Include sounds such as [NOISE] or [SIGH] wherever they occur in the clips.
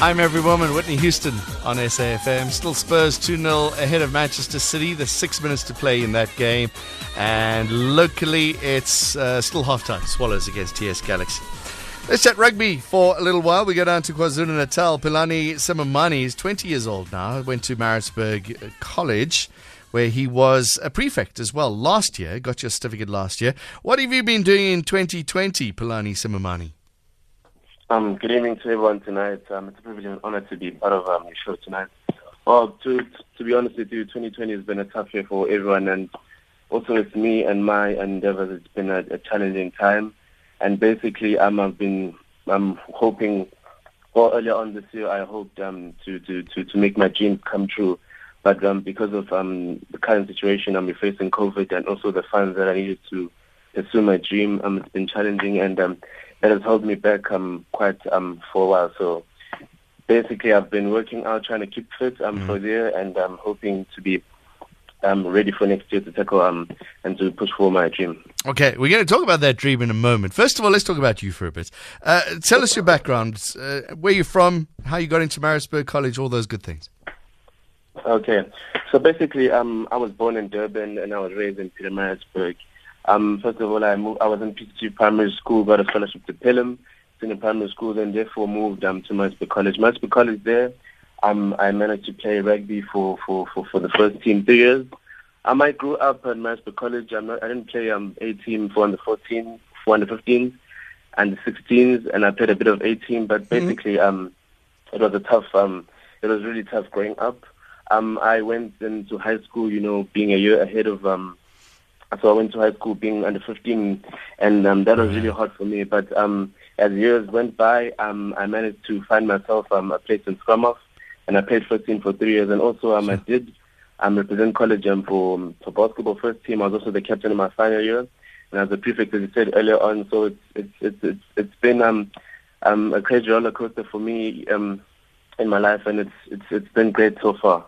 I'm Every Woman, Whitney Houston on SAFM. Still Spurs 2 0 ahead of Manchester City. There's six minutes to play in that game. And locally, it's uh, still half time. Swallows against TS Galaxy. Let's chat rugby for a little while. We go down to KwaZulu Natal. Philani Simamane is 20 years old now. Went to Maritzburg College, where he was a prefect as well last year. Got your certificate last year. What have you been doing in 2020, Philani Simamane? Um, good evening to everyone tonight. Um, it's a privilege and honor to be part of um, your show tonight. Well, to to be honest with you, 2020 has been a tough year for everyone, and also with me and my endeavors, it's been a, a challenging time. And basically, um, I've been I'm hoping, well, earlier on this year, I hoped um, to, to, to, to make my dreams come true. But um, because of um, the current situation, I'm facing COVID and also the funds that I needed to pursue my dream, um, it's been challenging. And um, that has held me back um, quite um, for a while. So basically, I've been working out, trying to keep fit um, mm. for the year, and I'm hoping to be um, ready for next year to tackle um, and to push for my dream. Okay, we're going to talk about that dream in a moment. First of all, let's talk about you for a bit. Uh, tell us your background, uh, where you're from, how you got into Maritzburg College, all those good things. Okay, so basically, um, I was born in Durban and I was raised in Pietermaritzburg. Um, first of all, I moved, I was in PCG Primary School, got a scholarship to Pelham, in primary school, then therefore moved um, to Maritzburg College. Maritzburg College there, um, I managed to play rugby for, for, for, for the first team three years. Um, I grew up at Maritzburg College. I'm not, I didn't play um, 18 for under 14, for under 15s, and the 16s, and I played a bit of 18. But mm-hmm. basically, mm-hmm. um, it was a tough. Um, it was really tough growing up. Um, I went into high school, you know, being a year ahead of um, so I went to high school being under 15, and um, that was really hard for me. But um, as years went by, um, I managed to find myself um, a place in Scrum half, and I played first team for three years. And also um, I did um, represent college um, for, um, for basketball first team. I was also the captain in my final year, and as a prefect, as you said earlier on. So it's it's it's it's, it's been um, um, a crazy roller coaster for me um, in my life, and it's it's it's been great so far.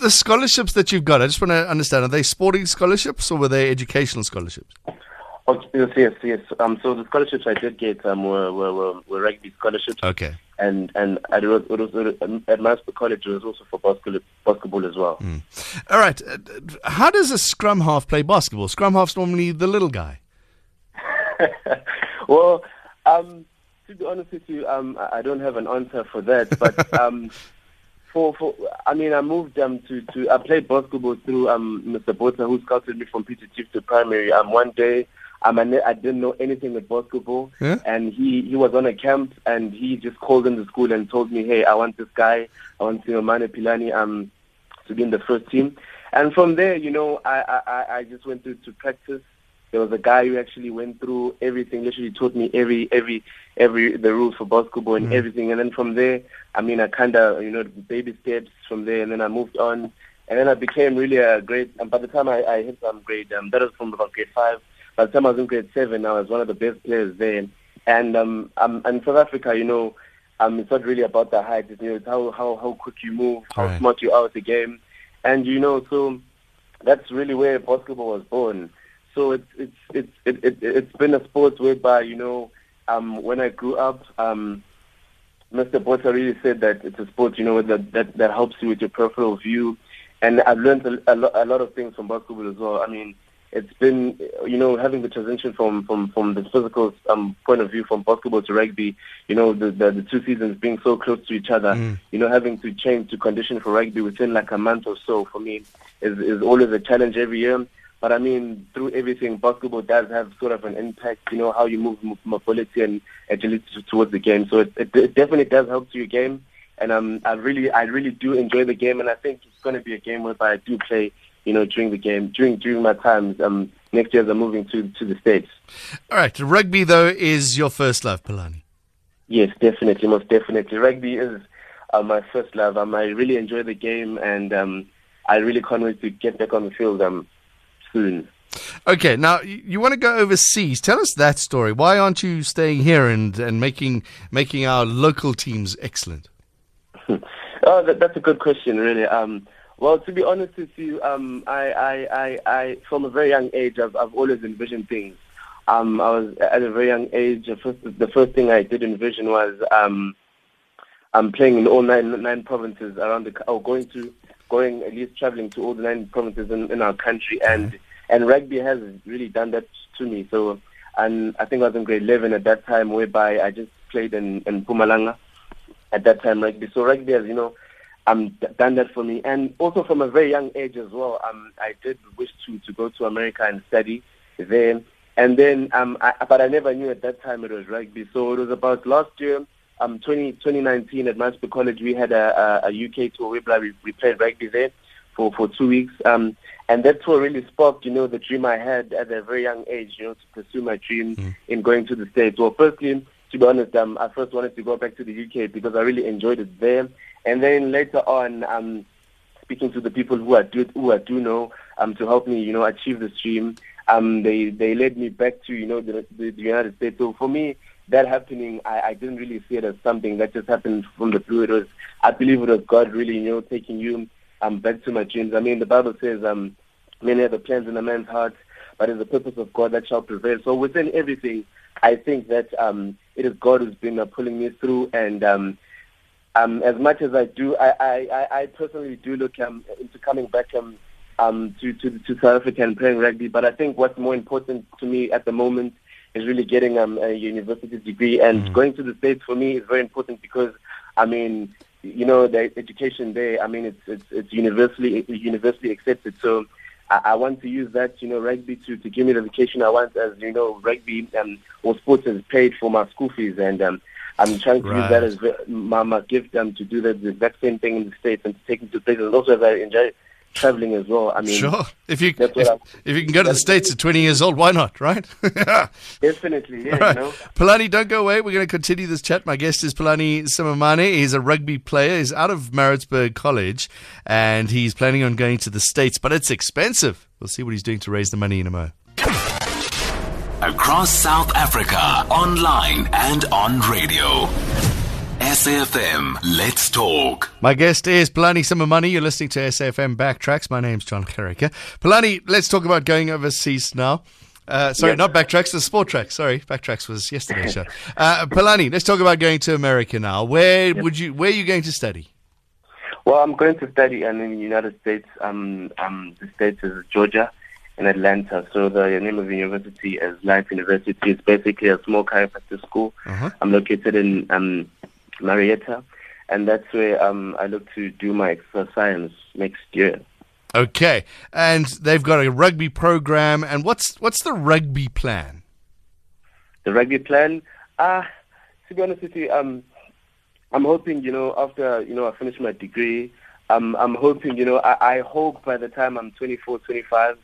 The scholarships that you've got, I just want to understand, are they sporting scholarships or were they educational scholarships? Oh, yes, yes, yes. Um, so the scholarships I did get um, were, were, were, were rugby scholarships. Okay. And and was, it was, was, at College it was also for basketball, basketball as well. Mm. All right. Uh, how does a scrum half play basketball? Scrum half's normally the little guy. [LAUGHS] well, um, to be honest with you, um, I don't have an answer for that. But [LAUGHS] um, for for I mean I moved um to to I played basketball through um Mr. Bota who scouted me from PT Chief to primary. Um one day um I, I didn't know anything with basketball yeah? and he he was on a camp and he just called in the school and told me hey I want this guy I want Simamane Philani um to be in the first team and from there you know I I I just went to to practice there was a guy who actually went through everything, literally taught me every every every the rules for basketball and mm. everything. And then from there, I mean, I kind of you know baby steps from there, and then I moved on, and then I became really a great. And by the time I, I hit some grade, um, that was from about grade five. By the time I was in grade seven, I was one of the best players there. And um, um in South Africa, you know, um, it's not really about the height. It's, you know, it's how how how quick you move, how right. smart you are at the game, and you know, so that's really where basketball was born. So it's it's it's it, it, it's been a sport whereby you know um, when I grew up, um, Mr. Bota really said that it's a sport you know that that, that helps you with your peripheral view, and I've learned a, a, lot, a lot of things from basketball as well. I mean, it's been you know having the transition from from from the physical um, point of view from basketball to rugby. You know the, the the two seasons being so close to each other. Mm. You know having to change to condition for rugby within like a month or so for me is is always a challenge every year. But I mean, through everything, basketball does have sort of an impact. You know how you move mobility and agility towards the game. So it, it, it definitely does help to your game. And um, I really, I really do enjoy the game, and I think it's going to be a game whereby I do play. You know, during the game, during during my times. Um, next year, as I'm moving to to the states. All right, rugby though is your first love, Philani. Yes, definitely, most definitely. Rugby is uh, my first love. Um, I really enjoy the game, and um, I really can't wait to get back on the field. Um, soon. Okay, now you want to go overseas. Tell us that story. Why aren't you staying here and, and making making our local teams excellent? [LAUGHS] oh, that, that's a good question, really. Um, well, to be honest with you, um, I, I, I, I, from a very young age, I've, I've always envisioned things. Um, I was at a very young age. The first, the first thing I did envision was um, I'm playing in all nine nine provinces around the or going to going at least traveling to all the nine provinces in, in our country and and rugby has really done that to me. So and I think I was in grade 11 at that time, whereby I just played in in Mpumalanga at that time rugby. So rugby has you know um done that for me, and also from a very young age as well. Um, I did wish to to go to America and study there. And then, um, I, but I never knew at that time it was rugby. So it was about last year, um, 20, 2019 at Maritzburg College, we had a, a, a UK tour we, we played rugby there for, for two weeks. Um, and that tour really sparked, you know, the dream I had at a very young age, you know, to pursue my dream mm. in going to the States. Well, firstly, to be honest, um, I first wanted to go back to the UK because I really enjoyed it there. And then later on, um, speaking to the people who I do, who I do know um, to help me, you know, achieve this dream, um, they, they led me back to, you know, the, the, the United States. So for me, that happening, I, I didn't really see it as something that just happened from the blue. It was, I believe it was God really, you know, taking you um, back to my dreams. I mean, the Bible says, um, many are the plans in a man's heart, but it's the purpose of God that shall prevail. So within everything, I think that um, it is God who's been uh, pulling me through. And um, um, as much as I do, I, I, I personally do look um, into coming back um, um, to, to, to South Africa and playing rugby. But I think what's more important to me at the moment is really getting um, a university degree. And mm-hmm. going to the States for me is very important because, I mean, you know, the education there, I mean, it's, it's, it's universally, universally accepted. So I, I want to use that, you know, rugby to, to give me the education I want as, you know, rugby um, or sports has paid for my school fees. And um, I'm trying to right. use that as my, my gift um, to do that, the exact same thing in the States and to take me to places. And also as I enjoy traveling as well. I mean, sure. If you if, if, you can go to the states at 20 years old, why not? Right? [LAUGHS] Definitely. Yeah. Right. You know? Philani, don't go away. We're going to continue this chat. My guest is Philani Simamane. He's a rugby player. He's out of Maritzburg College, and he's planning on going to the states, but it's expensive. We'll see what he's doing to raise the money in a moment. Across South Africa, online and on radio. SAFM, let's talk. My guest is Philani Simamane. You're listening to SAFM Backtracks. My name's John Gericke. Philani, let's talk about going overseas now. Uh, sorry, not backtracks, the sport Tracks. Sorry, backtracks was yesterday's show. Uh, Philani, let's talk about going to America now. Where yep. would you? Where are you going to study? Well, I'm going to study in the United States. Um, um, the states is Georgia in Atlanta. So the name of the university is Life University. It's basically a small chiropractic school. Uh-huh. I'm located in um, Marietta, and that's where um, I look to do my exercise science next year. Okay, and they've got a rugby program. And what's what's the rugby plan? The rugby plan, ah, uh, to be honest with you, um, I'm hoping you know after you know I finish my degree, um, I'm hoping you know I, I hope by the time I'm 24, 25,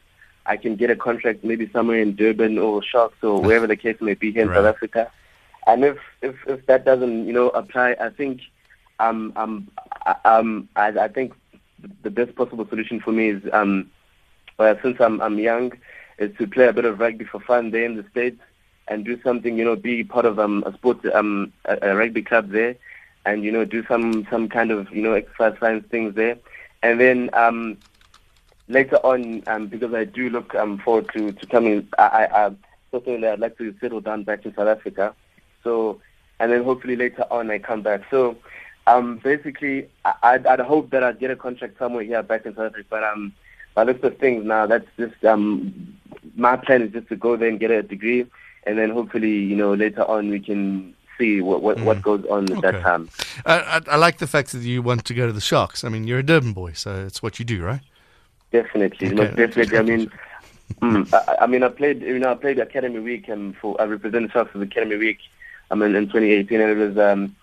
I can get a contract maybe somewhere in Durban or Sharks or wherever the case may be here in right. South Africa. And if, if, if that doesn't, you know, apply, I think um, um, um, I, I think the best possible solution for me is, um, well, since I'm, I'm young, is to play a bit of rugby for fun there in the States and do something, you know, be part of um, a sport, um, a, a rugby club there and, you know, do some, some kind of, you know, exercise science things there. And then um, later on, um, because I do look um, forward to, to coming, I, I, I certainly I'd like to settle down back in South Africa. So, and then hopefully later on I come back. So, um, basically, I'd, I'd hope that I'd get a contract somewhere here back in South Africa. But um, by looks of things now, that's just um, my plan is just to go there and get a degree, and then hopefully, you know, later on we can see what what, mm. what goes on at okay. that time. I, I, like the fact that you want to go to the Sharks. I mean, you're a Durban boy, so it's what you do, right? Definitely, okay. definitely. I mean. [LAUGHS] mm, I, I, mean, I played, you know, I played Academy Week and for I represented Sharks for the Academy Week um, in, in 2018, and it was um,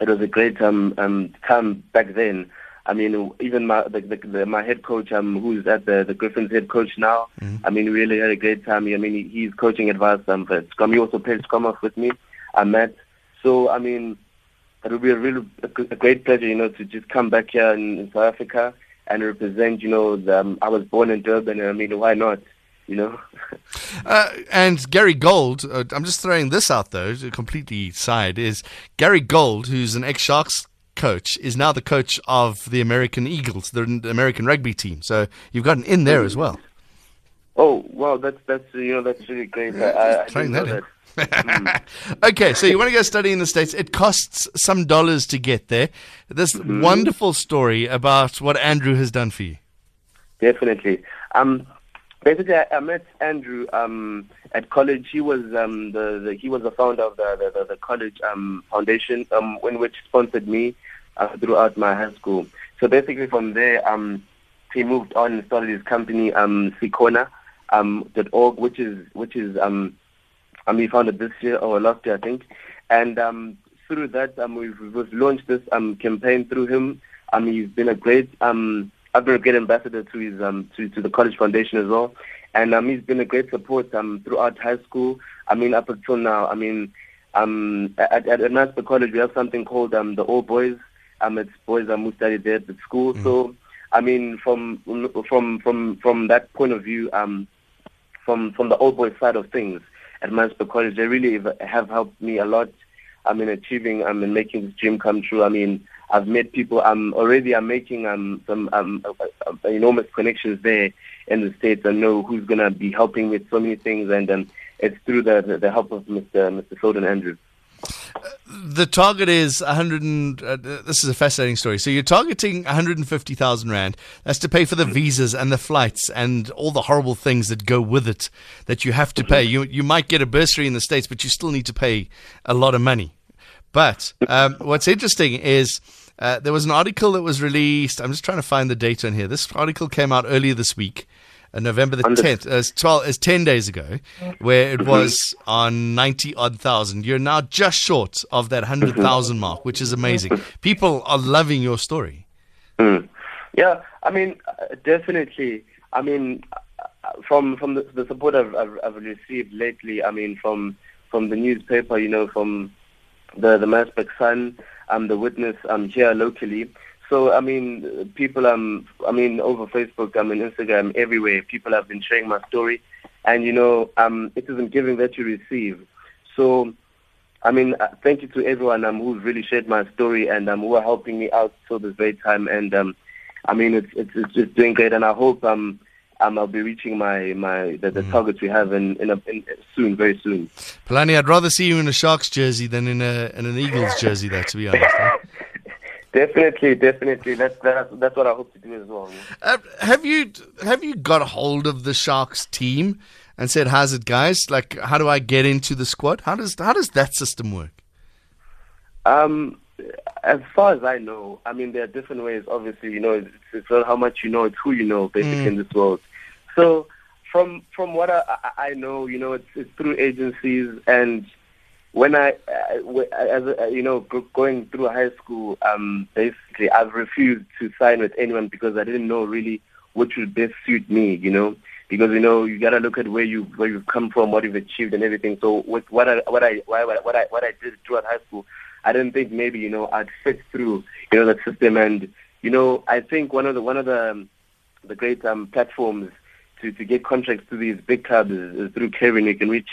it was a great um, um, time back then. I mean, even my the, the, the, my head coach, um, who's at the the Griffins head coach now. Mm-hmm. I mean, really had a great time. I mean, he's coaching advice um, for Scrum. He also played Scrum half with me. I met. So I mean, it would be a real a, a great pleasure, you know, to just come back here in, in South Africa and represent. You know, the, um, I was born in Durban, and I mean, why not? You know. [LAUGHS] uh, and Gary Gold, uh, I'm just throwing this out though, completely side, is Gary Gold, who's an ex Sharks coach, is now the coach of the American Eagles, the American rugby team. So you've got an in there as well. [LAUGHS] Oh wow, that's that's you know that's really great. I, I, throwing that, that [LAUGHS] okay, so you want to go study in the States. It costs some dollars to get there. This Mm-hmm. wonderful story about what Andrew has done for you. Definitely. Um, basically, I, I met Andrew um, at college. He was um, the, the he was the founder of the the, the, the college um, foundation, um, in which sponsored me uh, throughout my high school. So basically, from there, um, he moved on and started his company, um, Sikona, um, dot .org, which is which is um, um, he founded this year or last year, I think. And um, through that, um, we've, we've launched this um, campaign through him. Um, he's been a great, um, I've been a great ambassador to his, um, to, to the College Foundation as well. And um, he's been a great support um, throughout high school. I mean, up until now. I mean, um, at, at, at Maritzburg College, we have something called um, the All Boys. Um, it's boys um, who study there at the school. So, I mean, from from from from that point of view, um, from from the old boy side of things at Maritzburg College, they really have helped me a lot. I mean, achieving um, and making this dream come true. I mean, I've met people. I'm um, already I'm making um some um uh, uh, enormous connections there in the states. I know who's gonna be helping with so many things, and um, it's through the, the the help of Mr. Mr. Soden Andrew. The target is 100. And, uh, this is a fascinating story. So you're targeting 150,000 rand. That's to pay for the visas and the flights and all the horrible things that go with it that you have to pay. You you might get a bursary in the states, but you still need to pay a lot of money. But um, what's interesting is. Uh, there was an article that was released. I'm just trying to find the date on here. This article came out earlier this week, uh, November the 10th, as 12 as 10 days ago, where it was on 90 odd thousand. You're now just short of that 100,000 mark, which is amazing. People are loving your story. Mm. Yeah, I mean, uh, definitely. I mean, uh, from from the, the support I've, I've, I've received lately. I mean, from from the newspaper, you know, from the the Maritzburg Sun, um, the Witness, um, here locally. So I mean, people, um, I mean, over Facebook, I mean, Instagram, everywhere, people have been sharing my story, and you know, um, it isn't giving that you receive. So I mean, uh, thank you to everyone um, who's really shared my story and um, who are helping me out till this very time. And um, I mean, it's it's it's just doing great, and I hope um, um I'll be reaching my my the, the targets we have in in, a, in soon, very soon. Philani, I'd rather see you in a Sharks jersey than in a in an Eagles [LAUGHS] jersey, though. To be honest. huh? Definitely, definitely. That's that's that's what I hope to do as well. Uh, have you have you got hold of the Sharks team and said, "How's it, guys? Like, how do I get into the squad? How does how does that system work?" Um, as far as I know, I mean, there are different ways. Obviously, you know, it's, it's not how much you know; it's who you know, basically, Mm. in this world. So, from from what I, I, know, you know, it's, it's through agencies. And when I, uh, as a, you know, go- going through high school, um, basically, I've refused to sign with anyone because I didn't know really which would best suit me. You know, because you know you gotta look at where you where you've come from, what you've achieved, and everything. So, with what I what I, what I, what I did throughout high school. I didn't think maybe you know I'd fit through you know that system, and you know I think one of the one of the um, the great um, platforms to to get contracts to these big clubs is, is through Craven Week, in which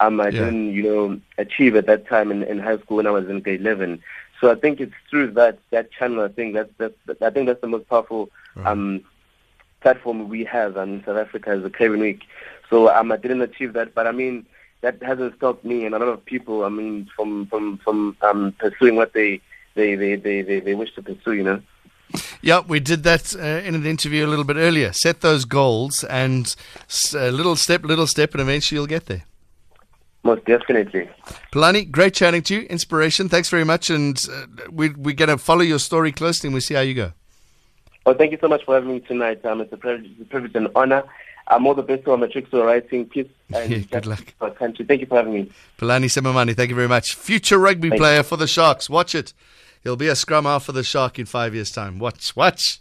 um I Yeah. didn't you know achieve at that time in, in high school when I was in grade eleven. So I think it's through that that channel. I think that's that's I think that's the most powerful um platform we have um, in South Africa is the Craven Week. So um, I didn't achieve that, but I mean that hasn't stopped me and a lot of people. I mean from from from um, pursuing what they they, they, they, they they wish to pursue. You know. Yeah, we did that uh, in an interview a little bit earlier. Set those goals and uh, little step, little step, and eventually you'll get there. Most definitely. Philani, great chatting to you. Inspiration. Thanks very much, and uh, we, we're going to follow your story closely, and we'll see how you go. Well, thank you so much for having me tonight. Um, it's a privilege, it's a privilege and honor. I'm all the best to our matrix for writing peace [LAUGHS] and Yeah, good luck. for our country. Thank you for having me. Philani Simamane, thank you very much. Future rugby Thank player for the Sharks. Watch it. He'll be a scrum half for the Shark in five years' time. Watch, watch.